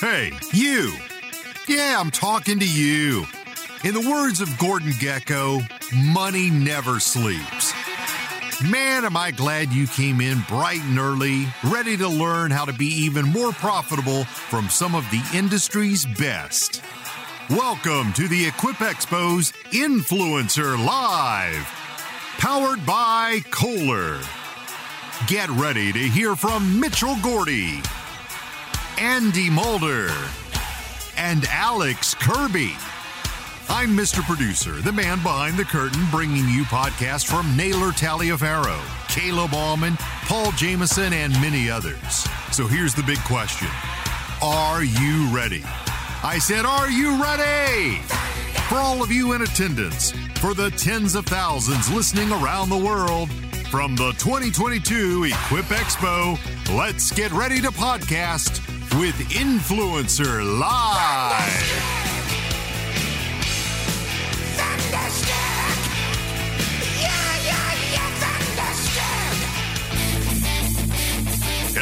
Hey, you! Yeah, I'm talking to you. In the words of Gordon Gekko, money never sleeps. Man, am I glad you came in bright and early, ready to learn how to be even more profitable from some of the industry's best. Welcome to the Equip Expo's Influencer Live, powered by Kohler. Get ready to hear from Mitchell Gordy, Andy Mulder, and Alex Kirby. I'm Mr. Producer, the man behind the curtain, bringing you podcasts from Naylor Taliaferro, Caleb Allman, Paul Jameson, and many others. So here's the big question Are you ready? I said, Are you ready? For all of you in attendance, for the tens of thousands listening around the world, from the 2022 Equip Expo, let's get ready to podcast with Influencer Live.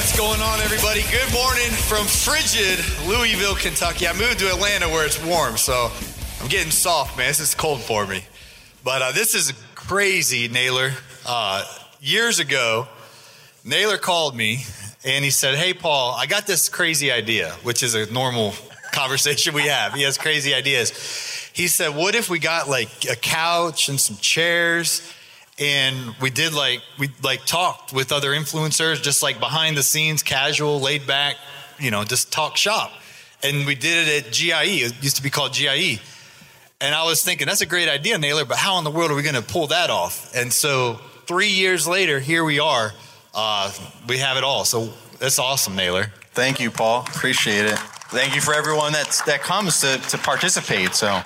What's going on, everybody? Good morning from frigid Louisville, Kentucky. I moved to Atlanta where it's warm, so I'm getting soft, man. This is cold for me. But uh, this is crazy, Naylor. Uh, years ago, Naylor called me and he said, Hey, Paul, I got this crazy idea, which is a normal conversation we have. He has crazy ideas. He said, What if we got like a couch and some chairs? And we did like we like talked with other influencers just like behind the scenes casual laid back you know just talk shop and we did it at GIE it used to be called GIE and I was thinking that's a great idea Naylor but how in the world are we going to pull that off and so 3 years later here we are uh, we have it all so that's awesome Naylor Thank you, Paul. Appreciate it. Thank you for everyone that's, that comes to, to participate. So,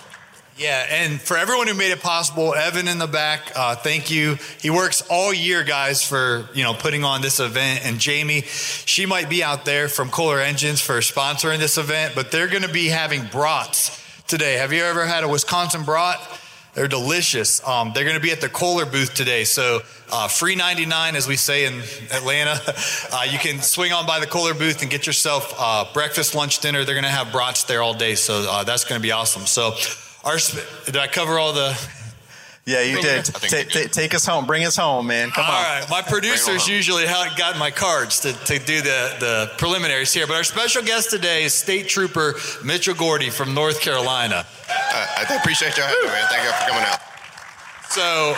Yeah, and for everyone who made it possible, Evan in the back, uh, thank you. He works all year, guys, for you know putting on this event. And Jamie, she might be out there from Kohler Engines for sponsoring this event, but they're going to be having brats today. Have you ever had a Wisconsin brat? They're delicious. Um, they're going to be at the Kohler booth today. So, uh, free 99, as we say in Atlanta. Uh, you can swing on by the Kohler booth and get yourself uh, breakfast, lunch, dinner. They're going to have brats there all day. So, uh, that's going to be awesome. So, our, sp- did I cover all the. yeah, you did. I think Ta- ta- take us home. Bring us home, man. Come All on. All right. my producers home. usually ha- got my cards to, to do the, the preliminaries here, but our special guest today is State Trooper Mitchell Gordy from North Carolina. I, I appreciate you having me, man. Thank you for coming out. So,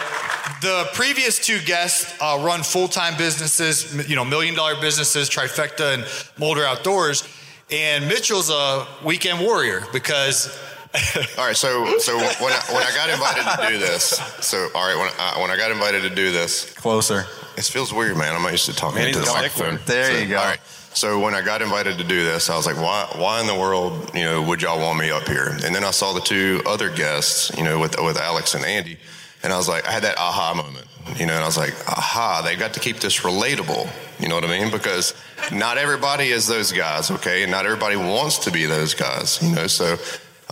the previous two guests uh, run full-time businesses, you know, million-dollar businesses, Trifecta and Mulder Outdoors, and Mitchell's a weekend warrior because All right, so so when I, when I got invited to do this, so all right, when I, when I got invited to do this, Closer. it feels weird, man. I'm not used to talking into the microphone. There So, you go. All right. So when I got invited to do this, I was like, why why in the world, you know, would y'all want me up here? And then I saw the two other guests, you know, with with Alex and Andy, and I was like, I had that aha moment, you know, and I was like, aha, they got to keep this relatable. You know what I mean? Because not everybody is those guys, okay? And not everybody wants to be those guys, you know. So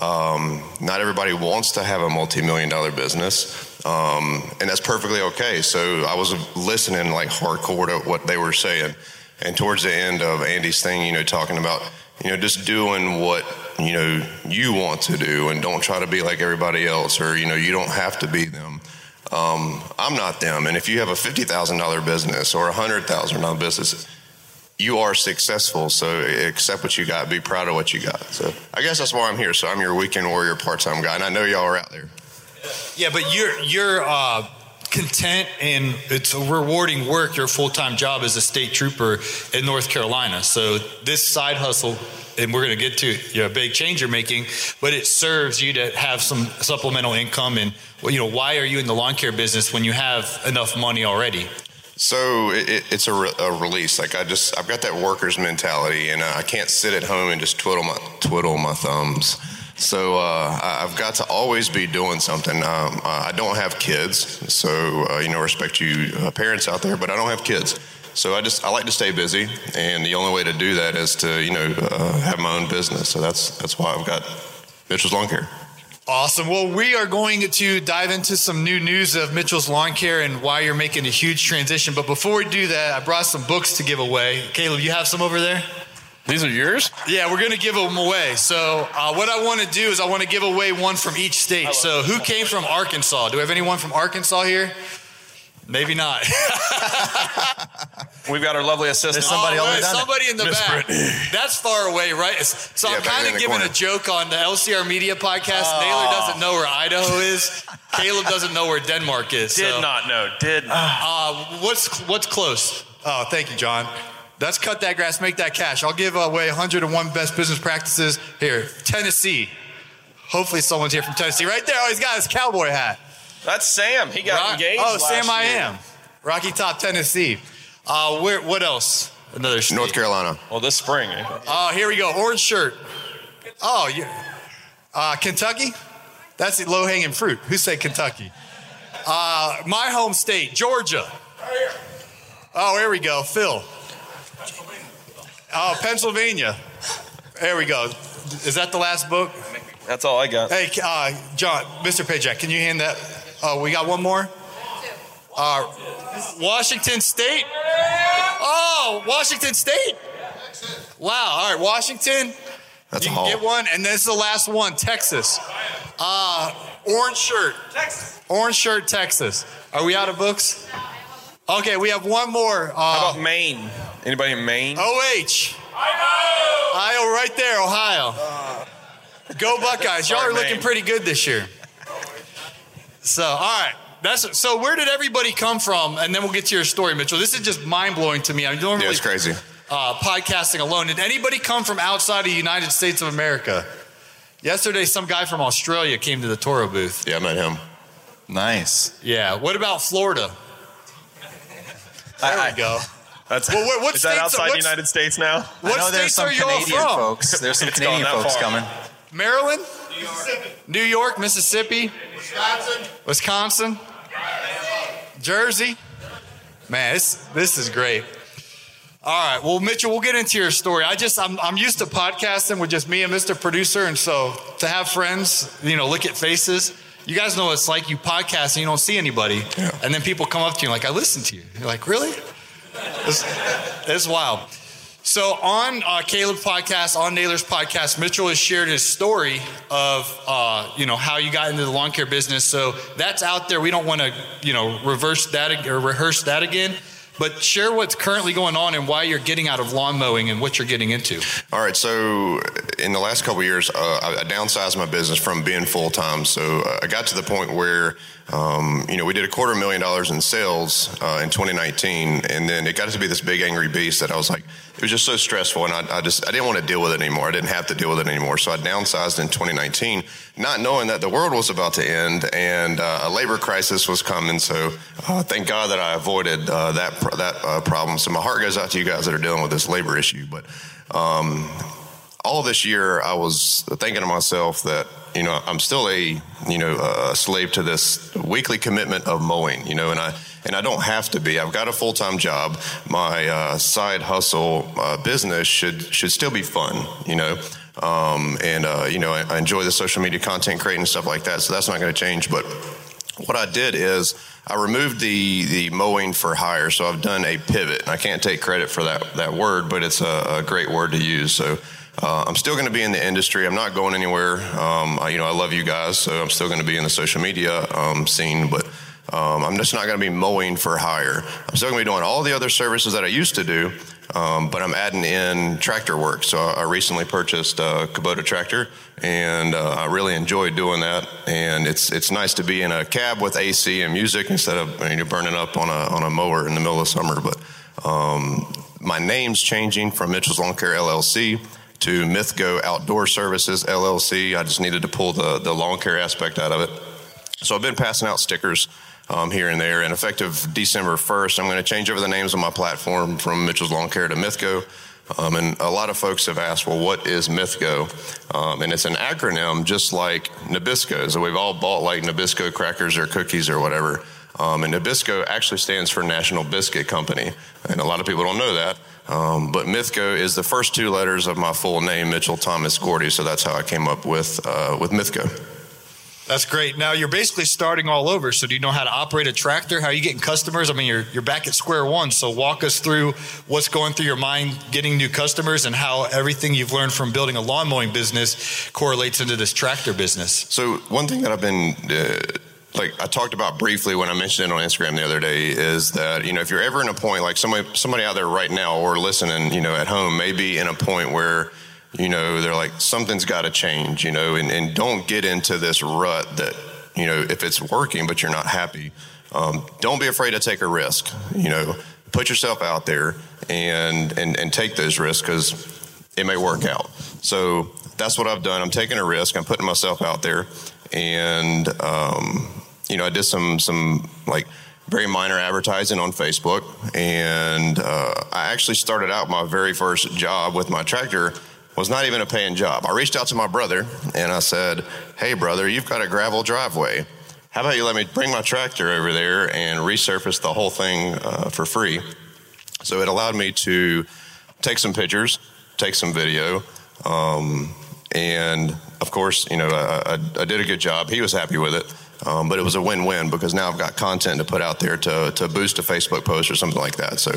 um, not everybody wants to have a multi-million dollar business, um, and that's perfectly okay. So I was listening like hardcore to what they were saying, and towards the end of Andy's thing, you know, talking about you know just doing what you know you want to do, and don't try to be like everybody else, or you know you don't have to be them. Um, I'm not them. And if you have a $50,000 business or a $100,000 business, you are successful. So accept what you got, be proud of what you got. So I guess that's why I'm here. So I'm your weekend warrior part time guy. And I know y'all are out there. Yeah, but you're, you're, uh, content and it's a rewarding work your full-time job as a state trooper in north carolina so this side hustle and we're going to get to you know, a big change you're making but it serves you to have some supplemental income and you know why are you in the lawn care business when you have enough money already so it, it's a, re- a, release. Like I just, I've got that worker's mentality, and I can't sit at home and just twiddle my twiddle my thumbs. So uh, I've got to always be doing something. Um, I don't have kids, so uh, you know, respect you uh, parents out there, but I don't have kids. So I just I like to stay busy, and the only way to do that is to you know uh, have my own business. So that's that's why I've got Mitchell's Lawn Care. Awesome. Well, we are going to dive into some new news of Mitchell's Lawn Care and why you're making a huge transition. But before we do that, I brought some books to give away. Caleb, you have some over there? These are yours? Yeah, we're going to give them away. So, uh, what I want to do is I want to give away one from each state. So, who came from Arkansas? Do we have anyone from Arkansas here? Maybe not. We've got our lovely assistant. There's somebody, oh, somebody in the Miss back. Brittany. That's far away, right? So yeah, I'm kind of giving corner. a joke on the LCR Media podcast. Oh. Naylor doesn't know where Idaho is. Caleb doesn't know where Denmark is. Did so. not know. Did not. Uh, what's what's close? Oh, thank you, John. Let's cut that grass, make that cash. I'll give away 101 best business practices here. Tennessee. Hopefully, someone's here from Tennessee. Right there. Oh, he's got his cowboy hat. That's Sam. He got Rock, engaged. Oh, Sam, year. I am. Rocky Top, Tennessee. Uh, where? What else? Another state. North Carolina. Well, this spring. Oh, uh, here we go. Orange shirt. Oh, yeah. Uh, Kentucky. That's the low hanging fruit. Who said Kentucky? Uh, my home state, Georgia. Oh, here we go. Phil. Pennsylvania. Oh, Pennsylvania. There we go. Is that the last book? That's all I got. Hey, uh, John, Mr. Pajak, can you hand that? Oh, we got one more. Uh, Washington State. Oh, Washington State. Wow. All right, Washington. That's you can get one, and this is the last one. Texas. Uh, orange shirt. Texas. Orange shirt, Texas. Are we out of books? Okay, we have one more. Uh, How about Maine? Anybody in Maine? OH. Ohio. Ohio, right there, Ohio. Uh, Go Buckeyes! Y'all are looking pretty good this year. So, all right. That's so. Where did everybody come from? And then we'll get to your story, Mitchell. This is just mind blowing to me. I'm normally yeah, it's crazy. Uh, podcasting alone. Did anybody come from outside of the United States of America? Yesterday, some guy from Australia came to the Toro booth. Yeah, I met him. Nice. Yeah. What about Florida? There I, we go. That's well, what, what is that outside the United States now? What I know there's some Canadian folks. There's some Canadian folks coming. Maryland, New York, Mississippi, Wisconsin, Wisconsin, Jersey. Man, this this is great. All right, well, Mitchell, we'll get into your story. I just I'm I'm used to podcasting with just me and Mr. Producer, and so to have friends, you know, look at faces. You guys know it's like you podcast and you don't see anybody, yeah. and then people come up to you like, "I listened to you." You're like, "Really?" It's, it's wild. So on uh, Caleb's podcast, on Naylor's podcast, Mitchell has shared his story of uh, you know how you got into the lawn care business. So that's out there. We don't want to you know reverse that or rehearse that again. But share what's currently going on and why you're getting out of lawn mowing and what you're getting into. All right. So in the last couple years, uh, I downsized my business from being full time. So uh, I got to the point where um, you know, we did a quarter million dollars in sales uh, in 2019, and then it got to be this big angry beast that I was like, it was just so stressful, and I, I, just I didn't want to deal with it anymore. I didn't have to deal with it anymore, so I downsized in 2019, not knowing that the world was about to end and uh, a labor crisis was coming. So uh, thank God that I avoided that that uh, problem. So my heart goes out to you guys that are dealing with this labor issue, but. Um, all this year, I was thinking to myself that you know I'm still a you know a slave to this weekly commitment of mowing. You know, and I and I don't have to be. I've got a full time job. My uh, side hustle uh, business should should still be fun. You know. Um, and uh, you know, I, I enjoy the social media content creating and stuff like that. So that's not going to change. But what I did is I removed the the mowing for hire. So I've done a pivot. I can't take credit for that that word, but it's a, a great word to use. So uh, I'm still going to be in the industry. I'm not going anywhere. Um, I, you know, I love you guys, so I'm still going to be in the social media um, scene. But Um, I'm just not going to be mowing for hire. I'm still going to be doing all the other services that I used to do, um, but I'm adding in tractor work. So I recently purchased a Kubota tractor, and uh, I really enjoy doing that. And it's it's nice to be in a cab with AC and music instead of you know, burning up on a on a mower in the middle of summer. But um, my name's changing from Mitchell's Lawn Care LLC to Mythgo Outdoor Services LLC. I just needed to pull the the lawn care aspect out of it. So I've been passing out stickers um, here and there. And effective December 1st, I'm going to change over the names on my platform from Mitchell's Lawn Care to Mythgo. Um, and a lot of folks have asked, well, what is Mythgo? Um, and it's an acronym just like Nabisco. So we've all bought like Nabisco crackers or cookies or whatever. Um, and Nabisco actually stands for National Biscuit Company. And a lot of people don't know that. Um, but Mythgo is the first two letters of my full name, Mitchell Thomas Gordy. So that's how I came up with, uh, with Mythgo. That's great. Now you're basically starting all over. So do you know how to operate a tractor? How are you getting customers? I mean, you're you're back at square one. So walk us through what's going through your mind getting new customers and how everything you've learned from building a lawn mowing business correlates into this tractor business. So one thing that I've been uh, like I talked about briefly when I mentioned it on Instagram the other day is that you know if you're ever in a point like somebody somebody out there right now or listening you know at home may be in a point where you know they're like something's got to change you know and, and don't get into this rut that you know if it's working but you're not happy um, don't be afraid to take a risk you know. Put yourself out there and and, and take those risks because it may work out. So that's what i've done. I'm taking a risk. I'm putting myself out there. And um, you know i did some some like very minor advertising on Facebook. And uh, I actually started out my very first job with my tractor was not even a paying job. I reached out to my brother and I said, Hey, brother, you've got a gravel driveway. How about you let me bring my tractor over there and resurface the whole thing uh, for free? So it allowed me to take some pictures, take some video, um, and of course, you know, I, I, I, did a good job. He was happy with it. Um, but it was a win-win because now I've got content to put out there to, to boost a Facebook post or something like that. So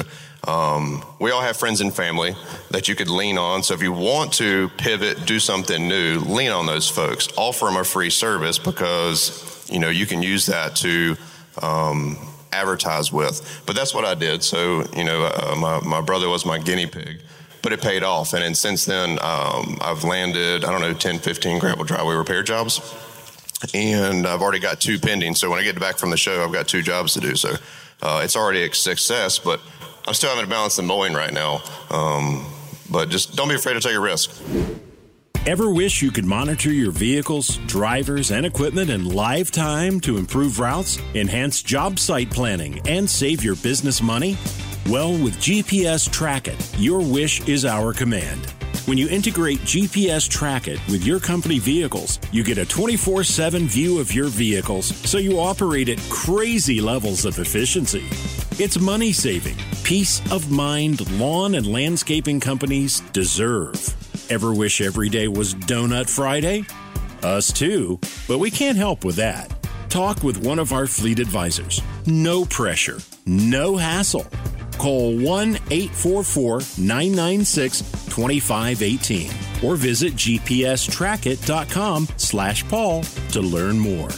um, we all have friends and family that you could lean on. So if you want to pivot, do something new, lean on those folks. Offer them a free service because you know you can use that to um, advertise with. But that's what I did. So you know, uh, my my brother was my guinea pig but it paid off. And, and since then, um, I've landed, I don't know, 10, 15 gravel driveway repair jobs and I've already got two pending. So when I get back from the show, I've got two jobs to do. So uh, it's already a success, but I'm still having to balance the mowing right now. Um, but just don't be afraid to take a risk. Ever wish you could monitor your vehicles, drivers, and equipment in live time to improve routes, enhance job site planning, and save your business money? Well, with GPS Track It, your wish is our command. When you integrate GPS Track It with your company vehicles, you get a 24 7 view of your vehicles so you operate at crazy levels of efficiency. It's money saving, peace of mind lawn and landscaping companies deserve. Ever wish every day was Donut Friday? Us too, but we can't help with that. Talk with one of our fleet advisors. No pressure, no hassle. Call 1 844 996 2518 or visit gpstrackit.com slash Paul to learn more.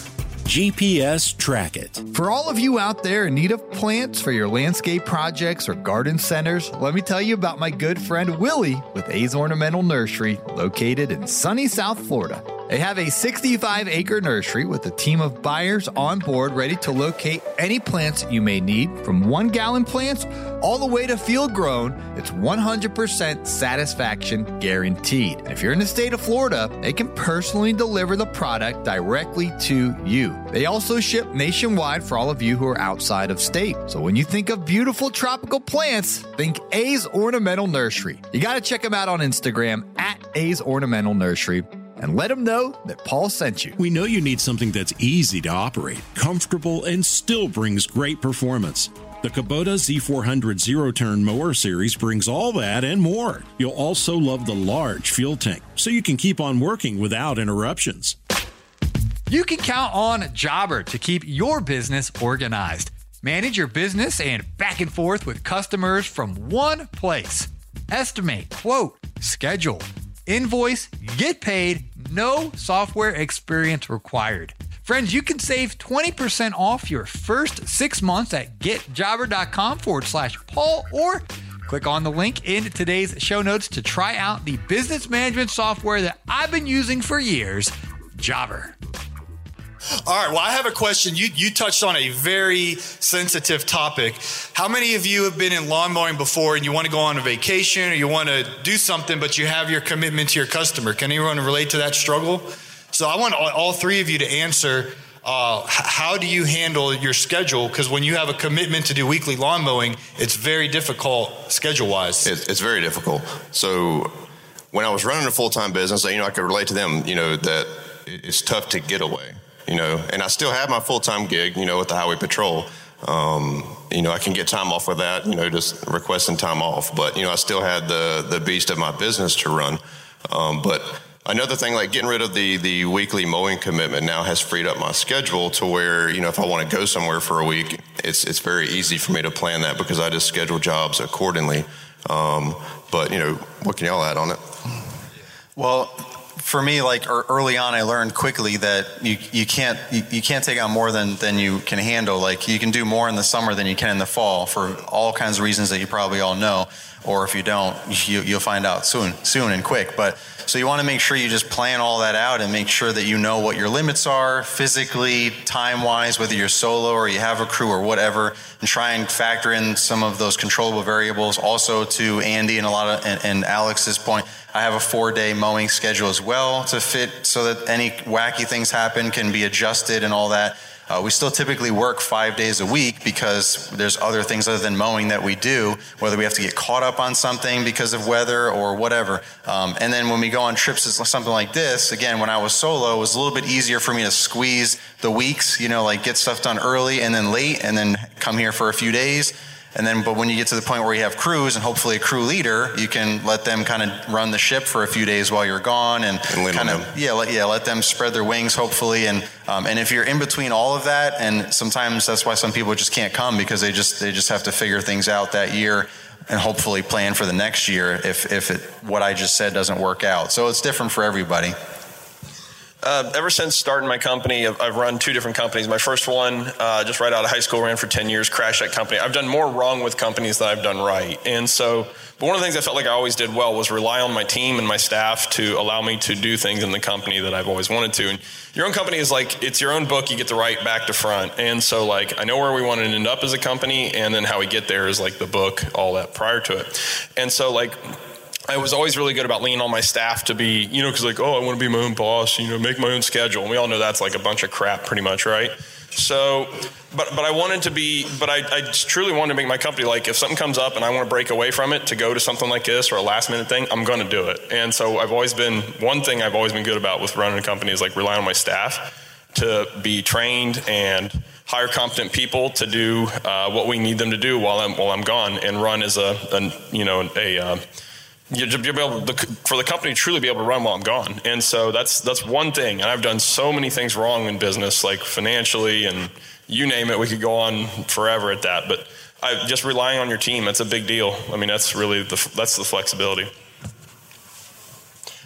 GPS Track It. For all of you out there in need of plants for your landscape projects or garden centers, let me tell you about my good friend Willie with A's Ornamental Nursery located in sunny South Florida. They have a 65 acre nursery with a team of buyers on board ready to locate any plants you may need from one gallon plants all the way to field grown. It's 100% satisfaction guaranteed. And if you're in the state of Florida, they can personally deliver the product directly to you. They also ship nationwide for all of you who are outside of state. So when you think of beautiful tropical plants, think A's Ornamental Nursery. You got to check them out on Instagram at A's Ornamental Nursery and let them know that Paul sent you. We know you need something that's easy to operate, comfortable, and still brings great performance. The Kubota Z400 Zero Turn Mower Series brings all that and more. You'll also love the large fuel tank, so you can keep on working without interruptions. You can count on Jobber to keep your business organized. Manage your business and back and forth with customers from one place. Estimate, quote, schedule, invoice, get paid, no software experience required. Friends, you can save 20% off your first six months at getjobber.com forward slash Paul or click on the link in today's show notes to try out the business management software that I've been using for years, Jobber. All right. Well, I have a question. You you touched on a very sensitive topic. How many of you have been in lawn mowing before and you want to go on a vacation or you want to do something, but you have your commitment to your customer? Can anyone relate to that struggle? So I want all, three of you to answer. Uh, how do you handle your schedule? Because when you have a commitment to do weekly lawn mowing, it's very difficult schedule wise. It, it's very difficult. So when I was running a full time business, you know, I could relate to them. You know that it's tough to get away you know, and I still have my full time gig, you know, with the Highway Patrol. Um, you know, I can get time off with that, you know, just requesting time off. But, you know, I still had the, the beast of my business to run. Um, but another thing, like getting rid of the, the weekly mowing commitment now has freed up my schedule to where, you know, if I want to go somewhere for a week, it's, it's very easy for me to plan that because I just schedule jobs accordingly. Um, but, you know, what can y'all add on it? Well, for me, like er, early on, I learned quickly that you, you can't you, you, can't take on more than, than you can handle. Like you can do more in the summer than you can in the fall for all kinds of reasons that you probably all know. Or if you don't, you, you'll find out soon, soon and quick. But so you want to make sure you just plan all that out and make sure that you know what your limits are physically, time wise, whether you're solo or you have a crew or whatever, and try and factor in some of those controllable variables. Also to Andy and a lot of and, and Alex's point I have a four day mowing schedule as well to fit so that any wacky things happen can be adjusted and all that. Uh, we still typically work five days a week because there's other things other than mowing that we do, whether we have to get caught up on something because of weather or whatever. Um, and then when we go on trips, it's something like this, again, when I was solo, it was a little bit easier for me to squeeze the weeks, you know, like get stuff done early and then late and then come here for a few days. And then, but when you get to the point where you have crews and hopefully a crew leader, you can let them kind of run the ship for a few days while you're gone and, and kind of, yeah, let, yeah, let them spread their wings hopefully. And, um, and if you're in between all of that, and sometimes that's why some people just can't come because they just, they just have to figure things out that year and hopefully plan for the next year if, if it, what I just said doesn't work out. So it's different for everybody. Uh, ever since starting my company, I've, I've, run two different companies. My first one, uh, just right out of high school, ran for 10 years, crashed that company. I've done more wrong with companies than I've done right. And so, but one of the things I felt like I always did well was rely on my team and my staff to allow me to do things in the company that I've always wanted to. And your own company is like, it's your own book, you get to write back to front. And so, like, I know where we want to end up as a company, and then how we get there is like the book, all that prior to it. And so, like, I was always really good about leaning on my staff to be, you know, because like, oh, I want to be my own boss, you know, make my own schedule. And we all know that's like a bunch of crap, pretty much, right? So, but but I wanted to be, but I, I truly wanted to make my company like if something comes up and I want to break away from it to go to something like this or a last minute thing, I'm going to do it. And so I've always been one thing I've always been good about with running a company is like relying on my staff to be trained and hire competent people to do uh, what we need them to do while I'm while I'm gone and run as a, a you know a uh, you will be able to, for the company to truly be able to run while I'm gone. And so that's that's one thing. And I've done so many things wrong in business, like financially and you name it. We could go on forever at that. But I, just relying on your team, that's a big deal. I mean, that's really the that's the flexibility.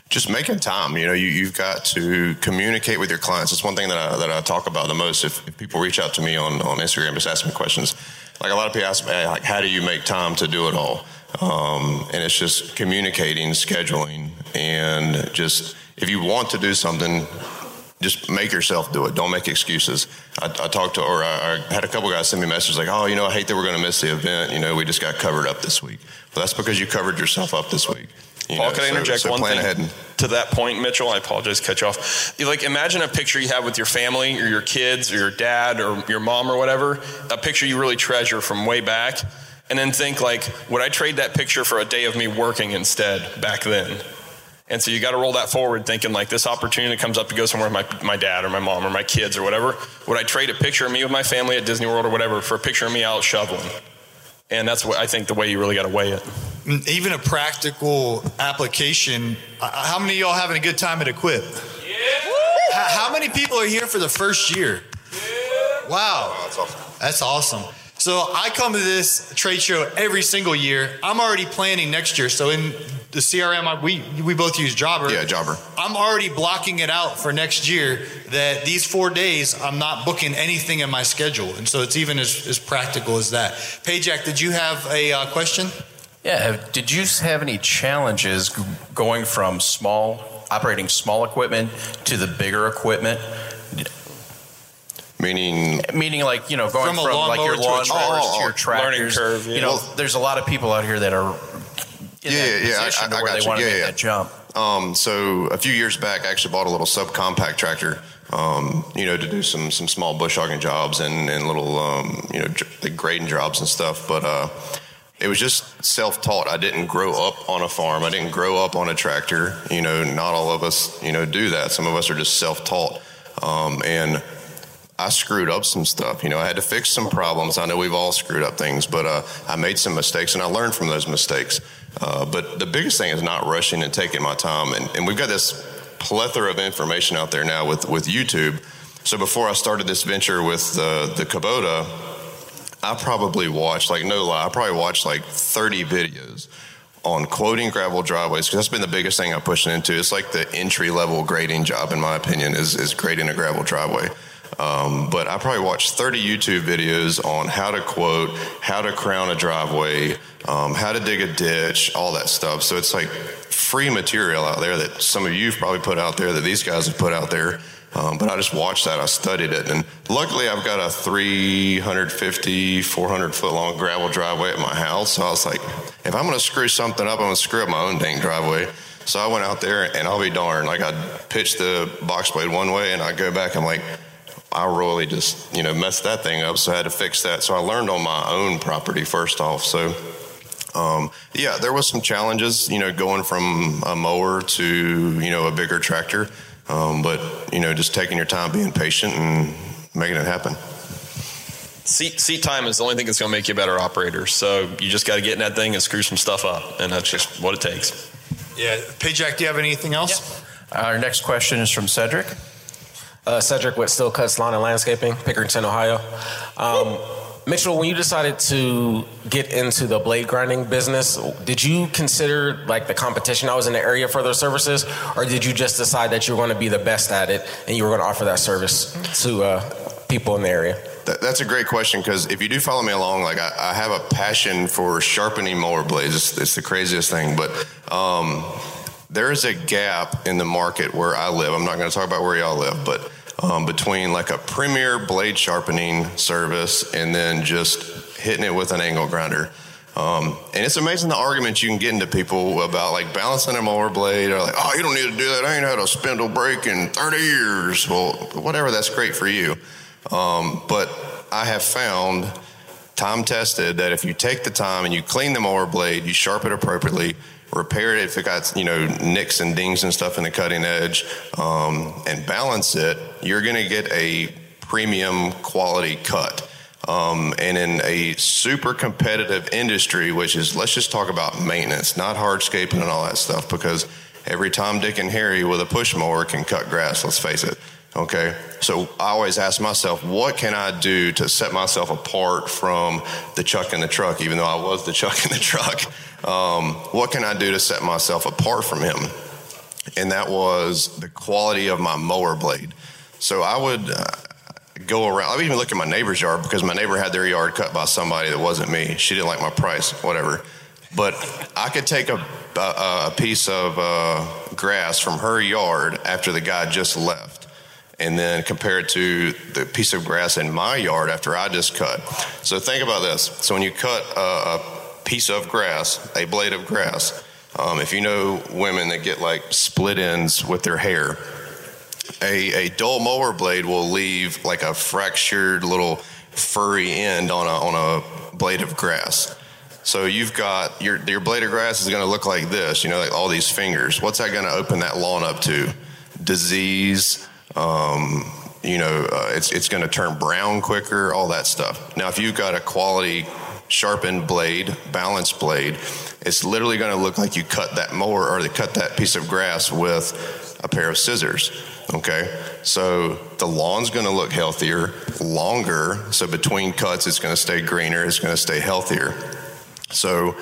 Just making time. You know, you, you've got to communicate with your clients. It's one thing that I, that I talk about the most. If, if people reach out to me on, on Instagram, just ask me questions. Like a lot of people ask me, like, how do you make time to do it all? Um, and it's just communicating, scheduling, and just if you want to do something, just make yourself do it. Don't make excuses. I, I talked to, or I, I, had a couple guys send me messages like, "Oh, you know, I hate that we're going to miss the event. You know, we just got covered up this week." But that's because you covered yourself up this week. You Paul, know, can I interject so, so one thing and, to that point, Mitchell? I apologize cut you off. You, like, imagine a picture you have with your family or your kids or your dad or your mom or whatever, a picture you really treasure from way back and then think like, would I trade that picture for a day of me working instead back then? And so you got to roll that forward thinking like this opportunity comes up to go somewhere with my, my dad or my mom or my kids or whatever. Would I trade a picture of me with my family at Disney World or whatever for a picture of me out shoveling? And that's what I think the way you really got to weigh it. Even a practical application. Uh, how many of y'all having a good time at Equip? Yeah. How many people are here for the first year? Yeah. Wow. Oh, that's awesome. That's awesome. So I come to this trade show every single year. I'm already planning next year. So in the CRM, I- we we both use Jobber. Yeah, Jobber. I'm already blocking it out for next year that these four days I'm not booking anything in my schedule. And so it's even as, as practical as that. Pajak, did you have a uh, question? Yeah. Did you have any challenges going from small, operating small equipment to the bigger equipment? Meaning, Meaning, like you know, going From from, like your lawnmower to a lawnmowers tractor. to your Oh, tractors. learning curve, yeah. You know, Well- there's a lot of people out here that are in Yeah, that yeah, yeah, I- position to I- I where got they you. want to Yeah, make yeah. that jump. Um, so a few years back, I actually bought a little subcompact tractor, um, you know, to do some some small bush hogging jobs and, and little, um, you know, like grading jobs and stuff. But uh, it was just self-taught. I didn't grow up on a farm. I didn't grow up on a tractor. You know, not all of us, you know, do that. Some of us are just self-taught. Um, and I screwed up some stuff. You know, I had to fix some problems. I know we've all screwed up things, but uh, I made some mistakes and I learned from those mistakes. Uh, but the biggest thing is not rushing and taking my time. And, and we've got this plethora of information out there now with, with YouTube. So before I started this venture with uh, the Kubota, I probably watched, like, no lie, I probably watched like 30 videos on quoting gravel driveways because that's been the biggest thing I'm pushing into. It's like the entry level grading job, in my opinion, is, is grading a gravel driveway. Um, but I probably watched 30 YouTube videos on how to quote, how to crown a driveway, um, how to dig a ditch, all that stuff. So it's like free material out there that some of you've probably put out there that these guys have put out there. Um, but I just watched that. I studied it. And luckily, I've got a 350, 400 foot long gravel driveway at my house. So I was like, if I'm going to screw something up, I'm going to screw up my own dang driveway. So I went out there and I'll be darned. Like I pitched the box blade one way and I go back, I'm like, I really just, you know, messed that thing up. So I had to fix that. So I learned on my own property first off. So, um, yeah, there was some challenges, you know, going from a mower to, you know, a bigger tractor. Um, but, you know, just taking your time, being patient and making it happen. Seat, seat time is the only thing that's going to make you a better operator. So you just got to get in that thing and screw some stuff up, and that's just what it takes. Yeah. Pajak, do you have anything else? Our next question is from Cedric. Uh, Cedric with Still Cuts Lawn and Landscaping, Pickerington, Ohio. Um, Mitchell, when you decided to get into the blade grinding business, did you consider like the competition I was in the area for those services, or did you just decide that you were going to be the best at it and you were going to offer that service to uh, people in the area? That, that's a great question because if you do follow me along, like I, I have a passion for sharpening mower blades. It's, it's the craziest thing, but um, there is a gap in the market where I live. I'm not going to talk about where y'all live, but um, between like a premier blade sharpening service and then just hitting it with an angle grinder. Um, and it's amazing the arguments you can get into people about like balancing a mower blade or like, oh, you don't need to do that. I ain't had a spindle break in 30 years. Well, whatever, that's great for you. Um, but I have found, time tested, that if you take the time and you clean the mower blade, you sharpen it appropriately, repair it if it got you know nicks and dings and stuff in the cutting edge, um, and balance it, you're going to get a premium quality cut. Um, and in a super competitive industry, which is let's just talk about maintenance, not hardscaping and all that stuff, because every Tom, Dick, and Harry with a push mower can cut grass. Let's face it. Okay. So I always ask myself, what can I do to set myself apart from the Chuck in the truck, even though I was the Chuck in the truck? Um, what can I do to set myself apart from him? And that was the quality of my mower blade. So I would uh, go around. I would even look at my neighbor's yard because my neighbor had their yard cut by somebody that wasn't me. She didn't like my price, whatever. But I could take a, a, a piece of uh, grass from her yard after the guy just left and then compare it to the piece of grass in my yard after I just cut. So think about this. So when you cut a, a piece of grass, a blade of grass, um, if you know women that get like split ends with their hair, a, a dull mower blade will leave like a fractured little furry end on a, on a blade of grass. So you've got your your blade of grass is going to look like this, you know, like all these fingers. What's that going to open that lawn up to? Disease. Um, you know, uh, it's it's going to turn brown quicker, all that stuff. Now, if you've got a quality sharpened blade, balanced blade, it's literally going to look like you cut that mower or they cut that piece of grass with a pair of scissors. Okay, so the lawn's going to look healthier longer. So between cuts, it's going to stay greener. It's going to stay healthier. So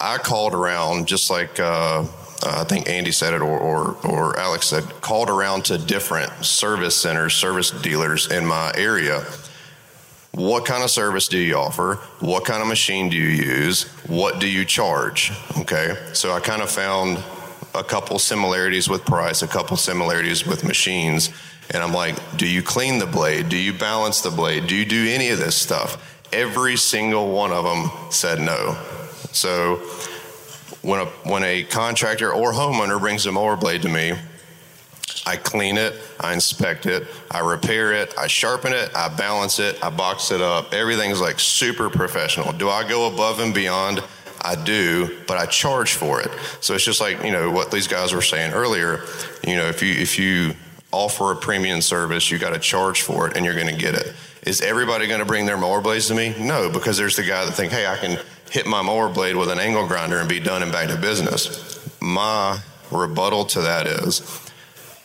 I called around just like. Uh, uh, I think Andy said it or, or, or Alex said, called around to different service centers, service dealers in my area. What kind of service do you offer? What kind of machine do you use? What do you charge? Okay, so I kind of found a couple similarities with price, a couple similarities with machines. And I'm like, do you clean the blade? Do you balance the blade? Do you do any of this stuff? Every single one of them said no. So when a when a contractor or homeowner brings a mower blade to me, I clean it, I inspect it, I repair it, I sharpen it, I balance it, I box it up. Everything's like super professional. Do I go above and beyond? I do, but I charge for it. So it's just like, you know, what these guys were saying earlier, you know, if you if you offer a premium service, you got to charge for it and you're going to get it. Is everybody going to bring their mower blades to me? No, because there's the guy that think, "Hey, I can hit my mower blade with an angle grinder and be done and back to business. My rebuttal to that is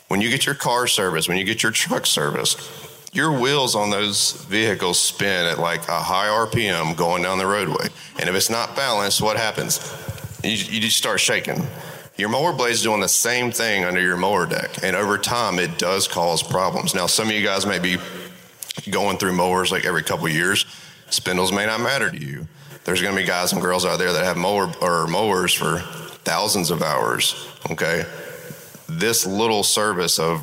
when you get your car service, when you get your truck service, your wheels on those vehicles spin at like a high RPM going down the roadway. And if it's not balanced, what happens? You, you just start shaking. Your mower blade's doing the same thing under your mower deck. And over time, it does cause problems. Now, some of you guys may be going through mowers like every couple years. Spindles may not matter to you there's going to be guys and girls out there that have mower or mowers for thousands of hours. Okay, this little service of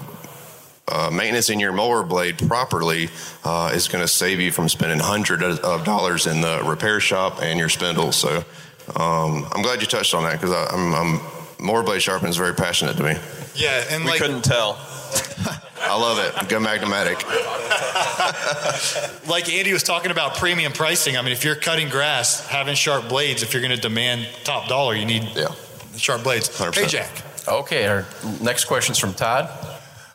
uh, maintenance in your mower blade properly uh, is going to save you from spending hundreds of dollars in the repair shop and your spindle. So um, I'm glad you touched on that because I'm, I'm mower blade sharpening is very passionate to me. Yeah, and we like, couldn't tell. I love it. Go Magna-Matic. like Andy was talking about premium pricing. I mean, if you're cutting grass, having sharp blades, if you're going to demand top dollar, you need yeah. sharp blades. 100%. Hey, Jack. Okay, our next question's from Todd.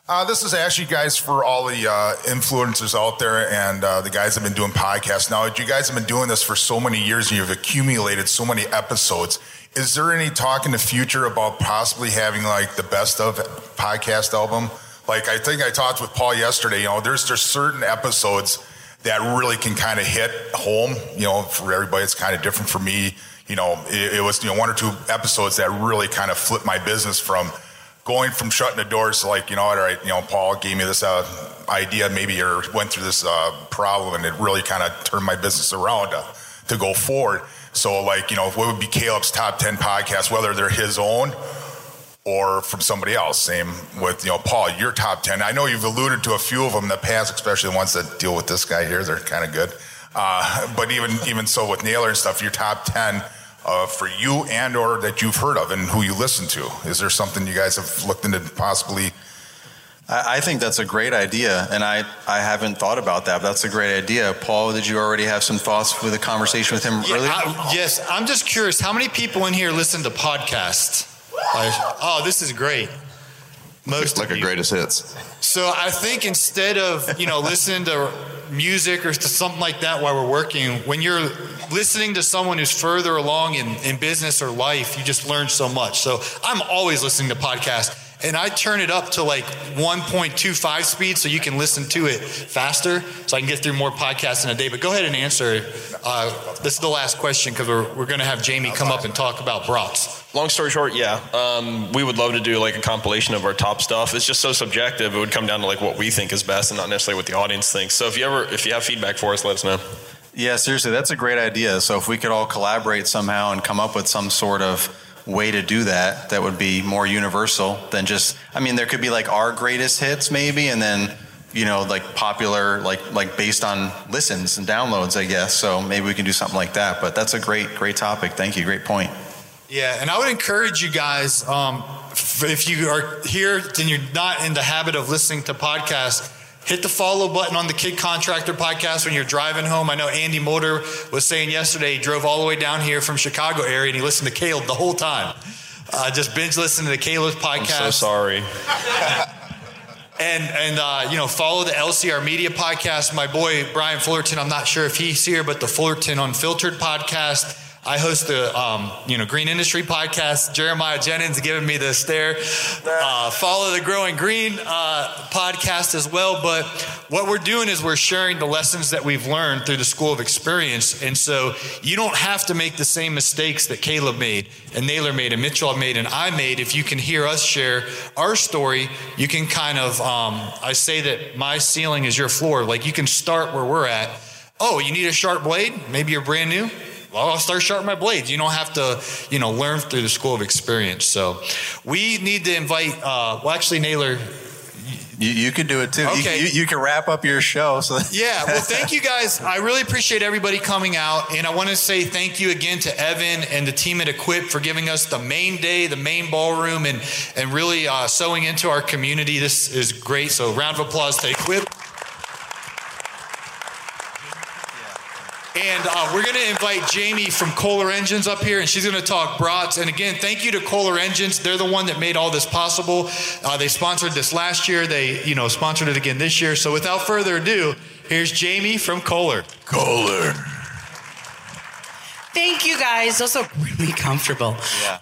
Uh, this is actually, guys, for all the uh, influencers out there and uh, the guys that have been doing podcasts. Now, you guys have been doing this for so many years and you've accumulated so many episodes. Is there any talk in the future about possibly having like the best of podcast album? Like I think I talked with Paul yesterday. You know, there's just certain episodes that really can kind of hit home. You know, for everybody, it's kind of different. For me, you know, it, it was you know one or two episodes that really kind of flipped my business from going from shutting the doors to like you know all right you know paul gave me this uh, idea maybe or went through this uh, problem and it really kind of turned my business around to, to go forward so like you know what would be caleb's top 10 podcasts whether they're his own or from somebody else. Same with, you know, Paul, your top 10. I know you've alluded to a few of them in the past, especially the ones that deal with this guy here. They're kind of good. Uh, but even even so with Naylor and stuff, your top 10 uh, for you and or that you've heard of and who you listen to. Is there something you guys have looked into possibly? I, I think that's a great idea, and I, I haven't thought about that. that's a great idea. Paul, did you already have some thoughts with a conversation with him yeah, earlier? I, yes, I'm just curious. How many people in here listen to podcasts? Like, oh, this is great. Most like a greatest hits. So I think instead of you know listening to music or something like that while we're working, when you're listening to someone who's further along in, in business or life, you just learn so much. So I'm always listening to podcasts and I turn it up to like 1.25 speed so you can listen to it faster so I can get through more podcasts in a day. But go ahead and answer. Uh, this is the last question because we're, we're going to have Jamie come up and talk about brats. Long story short, yeah, um, we would love to do like a compilation of our top stuff. It's just so subjective; it would come down to like what we think is best, and not necessarily what the audience thinks. So if you ever, if you have feedback for us, let us know. Yeah, seriously, that's a great idea. So if we could all collaborate somehow and come up with some sort of way to do that that would be more universal than just I mean there could be like our greatest hits maybe and then you know like popular like like based on listens and downloads I guess. So maybe we can do something like that. But that's a great great topic. Thank you. Great point. Yeah and I would encourage you guys um, if you are here and you're not in the habit of listening to podcasts Hit the follow button on the Kid Contractor podcast when you're driving home. I know Andy Mulder was saying yesterday he drove all the way down here from Chicago area and he listened to Caleb the whole time. Uh, just binge listening to the Caleb's podcast. I'm so sorry. and and uh, you know follow the LCR Media podcast. My boy Brian Fullerton. I'm not sure if he's here, but the Fullerton Unfiltered podcast. I host the um, you know Green Industry podcast. Jeremiah Jennings giving me the stare. Uh, follow the Growing Green uh, podcast as well. But what we're doing is we're sharing the lessons that we've learned through the School of Experience, and so you don't have to make the same mistakes that Caleb made, and Naylor made, and Mitchell made, and I made. If you can hear us share our story, you can kind of um, I say that my ceiling is your floor. Like you can start where we're at. Oh, you need a sharp blade? Maybe you're brand new well, I'll start sharpening my blades. You don't have to, you know, learn through the school of experience. So we need to invite, uh, well, actually, Naylor, You, you can do it too. You- Okay. You, you can wrap up your show. So yeah, well, thank you guys. I really appreciate everybody coming out. And I want to say thank you again to Evan and the team at Equip for giving us the main day, the main ballroom, and, and really uh, sewing into our community. This is great. So, round of applause to Equip. And uh, we're going to invite Jamie from Kohler Engines up here, and she's going to talk brats. And again, thank you to Kohler Engines. They're the one that made all this possible. Uh, they sponsored this last year. They, you know, sponsored it again this year. So without further ado, here's Jamie from Kohler. Kohler. Thank you guys. Those are really comfortable.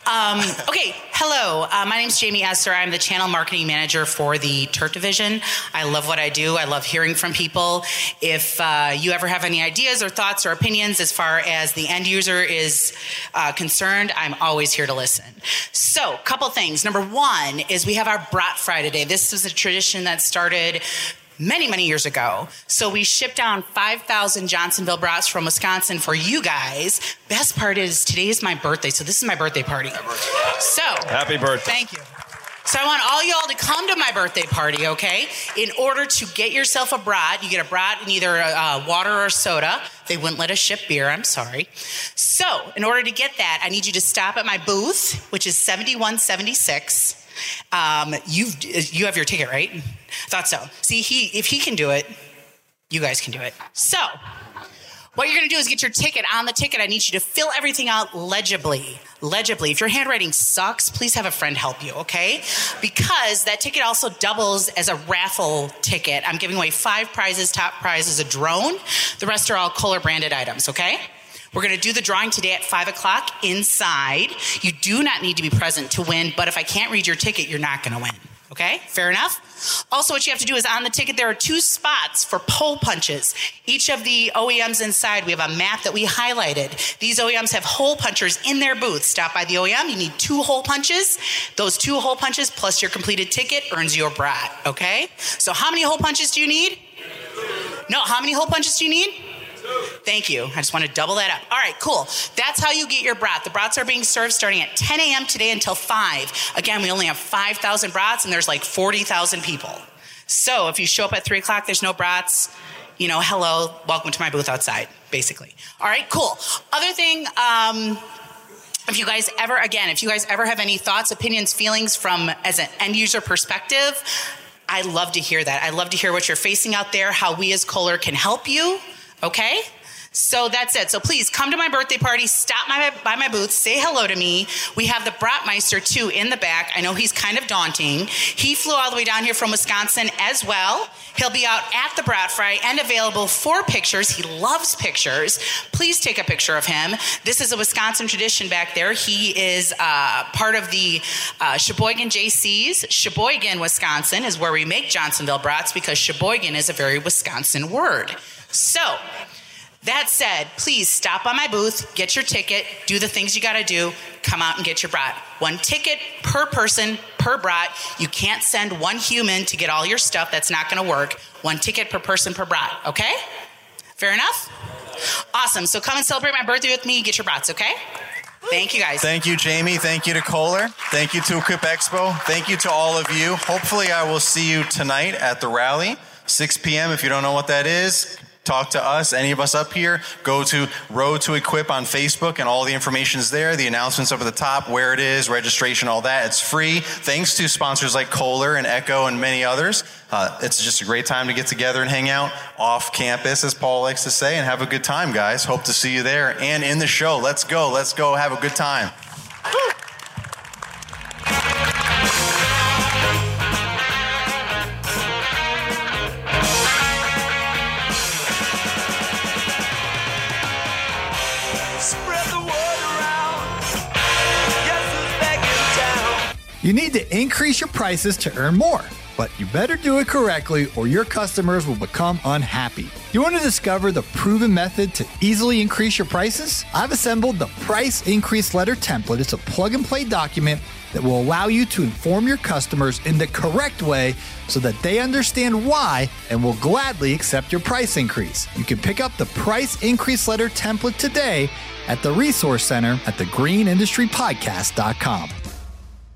Um, okay, hello. Uh, my name is Jamie Esser. I'm the channel marketing manager for the Turf Division. I love what I do. I love hearing from people. If uh, you ever have any ideas or thoughts or opinions as far as the end user is uh, concerned, I'm always here to listen. So, couple things. Number one is we have our Brat Fry today. This was a tradition that started many, many years ago. So we shipped down 5,000 Johnsonville brats from Wisconsin for you guys. Best part is today is my birthday, so this is my birthday party. So Happy birthday. Thank you. So I want all y'all to come to my birthday party, okay? In order to get yourself a brat, you get a brat in either uh, water or soda. They wouldn't let us ship beer. I'm sorry. So in order to get that, I need you to stop at my booth, which is 7176. Um, you've you have your ticket, right? Thought so. See, he if he can do it, you guys can do it. So. What you're going to do is get your ticket. On the ticket, I need you to fill everything out legibly. Legibly. If your handwriting sucks, please have a friend help you, okay? Because that ticket also doubles as a raffle ticket. I'm giving away five prizes. Top prize is a drone. The rest are all Kohler branded items, okay? We're going to do the drawing today at 5 o'clock inside. You do not need to be present to win, but if I can't read your ticket, you're not going to win. Okay, fair enough. Also, what you have to do is on the ticket, there are two spots for pole punches. Each of the OEMs inside, we have a map that we highlighted. These OEMs have hole punchers in their booth. Stop by the OEM, you need two hole punches. Those two hole punches plus your completed ticket earns you a brat. Okay, so how many hole punches do you need? No, how many hole punches do you need? Thank you. I just want to double that up. All right, cool. That's how you get your brat. The brats are being served starting at 10 a.m. today until 5. Again, we only have 5,000 brats and there's like 40,000 people. So if you show up at 3 o'clock, there's no brats, you know, hello, welcome to my booth outside, basically. All right, cool. Other thing, um, if you guys ever, again, if you guys ever have any thoughts, opinions, feelings from as an end user perspective, I love to hear that. I love to hear what you're facing out there, how we as Kohler can help you. Okay? So that's it. So please come to my birthday party, stop my, by my booth, say hello to me. We have the Bratmeister too in the back. I know he's kind of daunting. He flew all the way down here from Wisconsin as well. He'll be out at the Brat Fry and available for pictures. He loves pictures. Please take a picture of him. This is a Wisconsin tradition back there. He is uh, part of the uh, Sheboygan Jaycees. Sheboygan, Wisconsin is where we make Johnsonville brats because Sheboygan is a very Wisconsin word. So, that said, please stop by my booth, get your ticket, do the things you gotta do, come out and get your brat. One ticket per person per brat. You can't send one human to get all your stuff, that's not gonna work. One ticket per person per brat, okay? Fair enough? Awesome. So come and celebrate my birthday with me, get your brats, okay? Thank you guys. Thank you, Jamie. Thank you to Kohler. Thank you to Equip Expo. Thank you to all of you. Hopefully, I will see you tonight at the rally, 6 p.m. If you don't know what that is, talk to us, any of us up here. Go to Road to Equip on Facebook, and all the information is there. The announcements up at the top, where it is, registration, all that. It's free. Thanks to sponsors like Kohler and Echo and many others. Uh, it's just a great time to get together and hang out off campus, as Paul likes to say, and have a good time, guys. Hope to see you there and in the show. Let's go. Let's go. Have a good time. Prices to earn more, but you better do it correctly or your customers will become unhappy. You want to discover the proven method to easily increase your prices? I've assembled the Price Increase Letter template. It's a plug and play document that will allow you to inform your customers in the correct way so that they understand why and will gladly accept your price increase. You can pick up the Price Increase Letter template today at the Resource Center at thegreenindustrypodcast.com.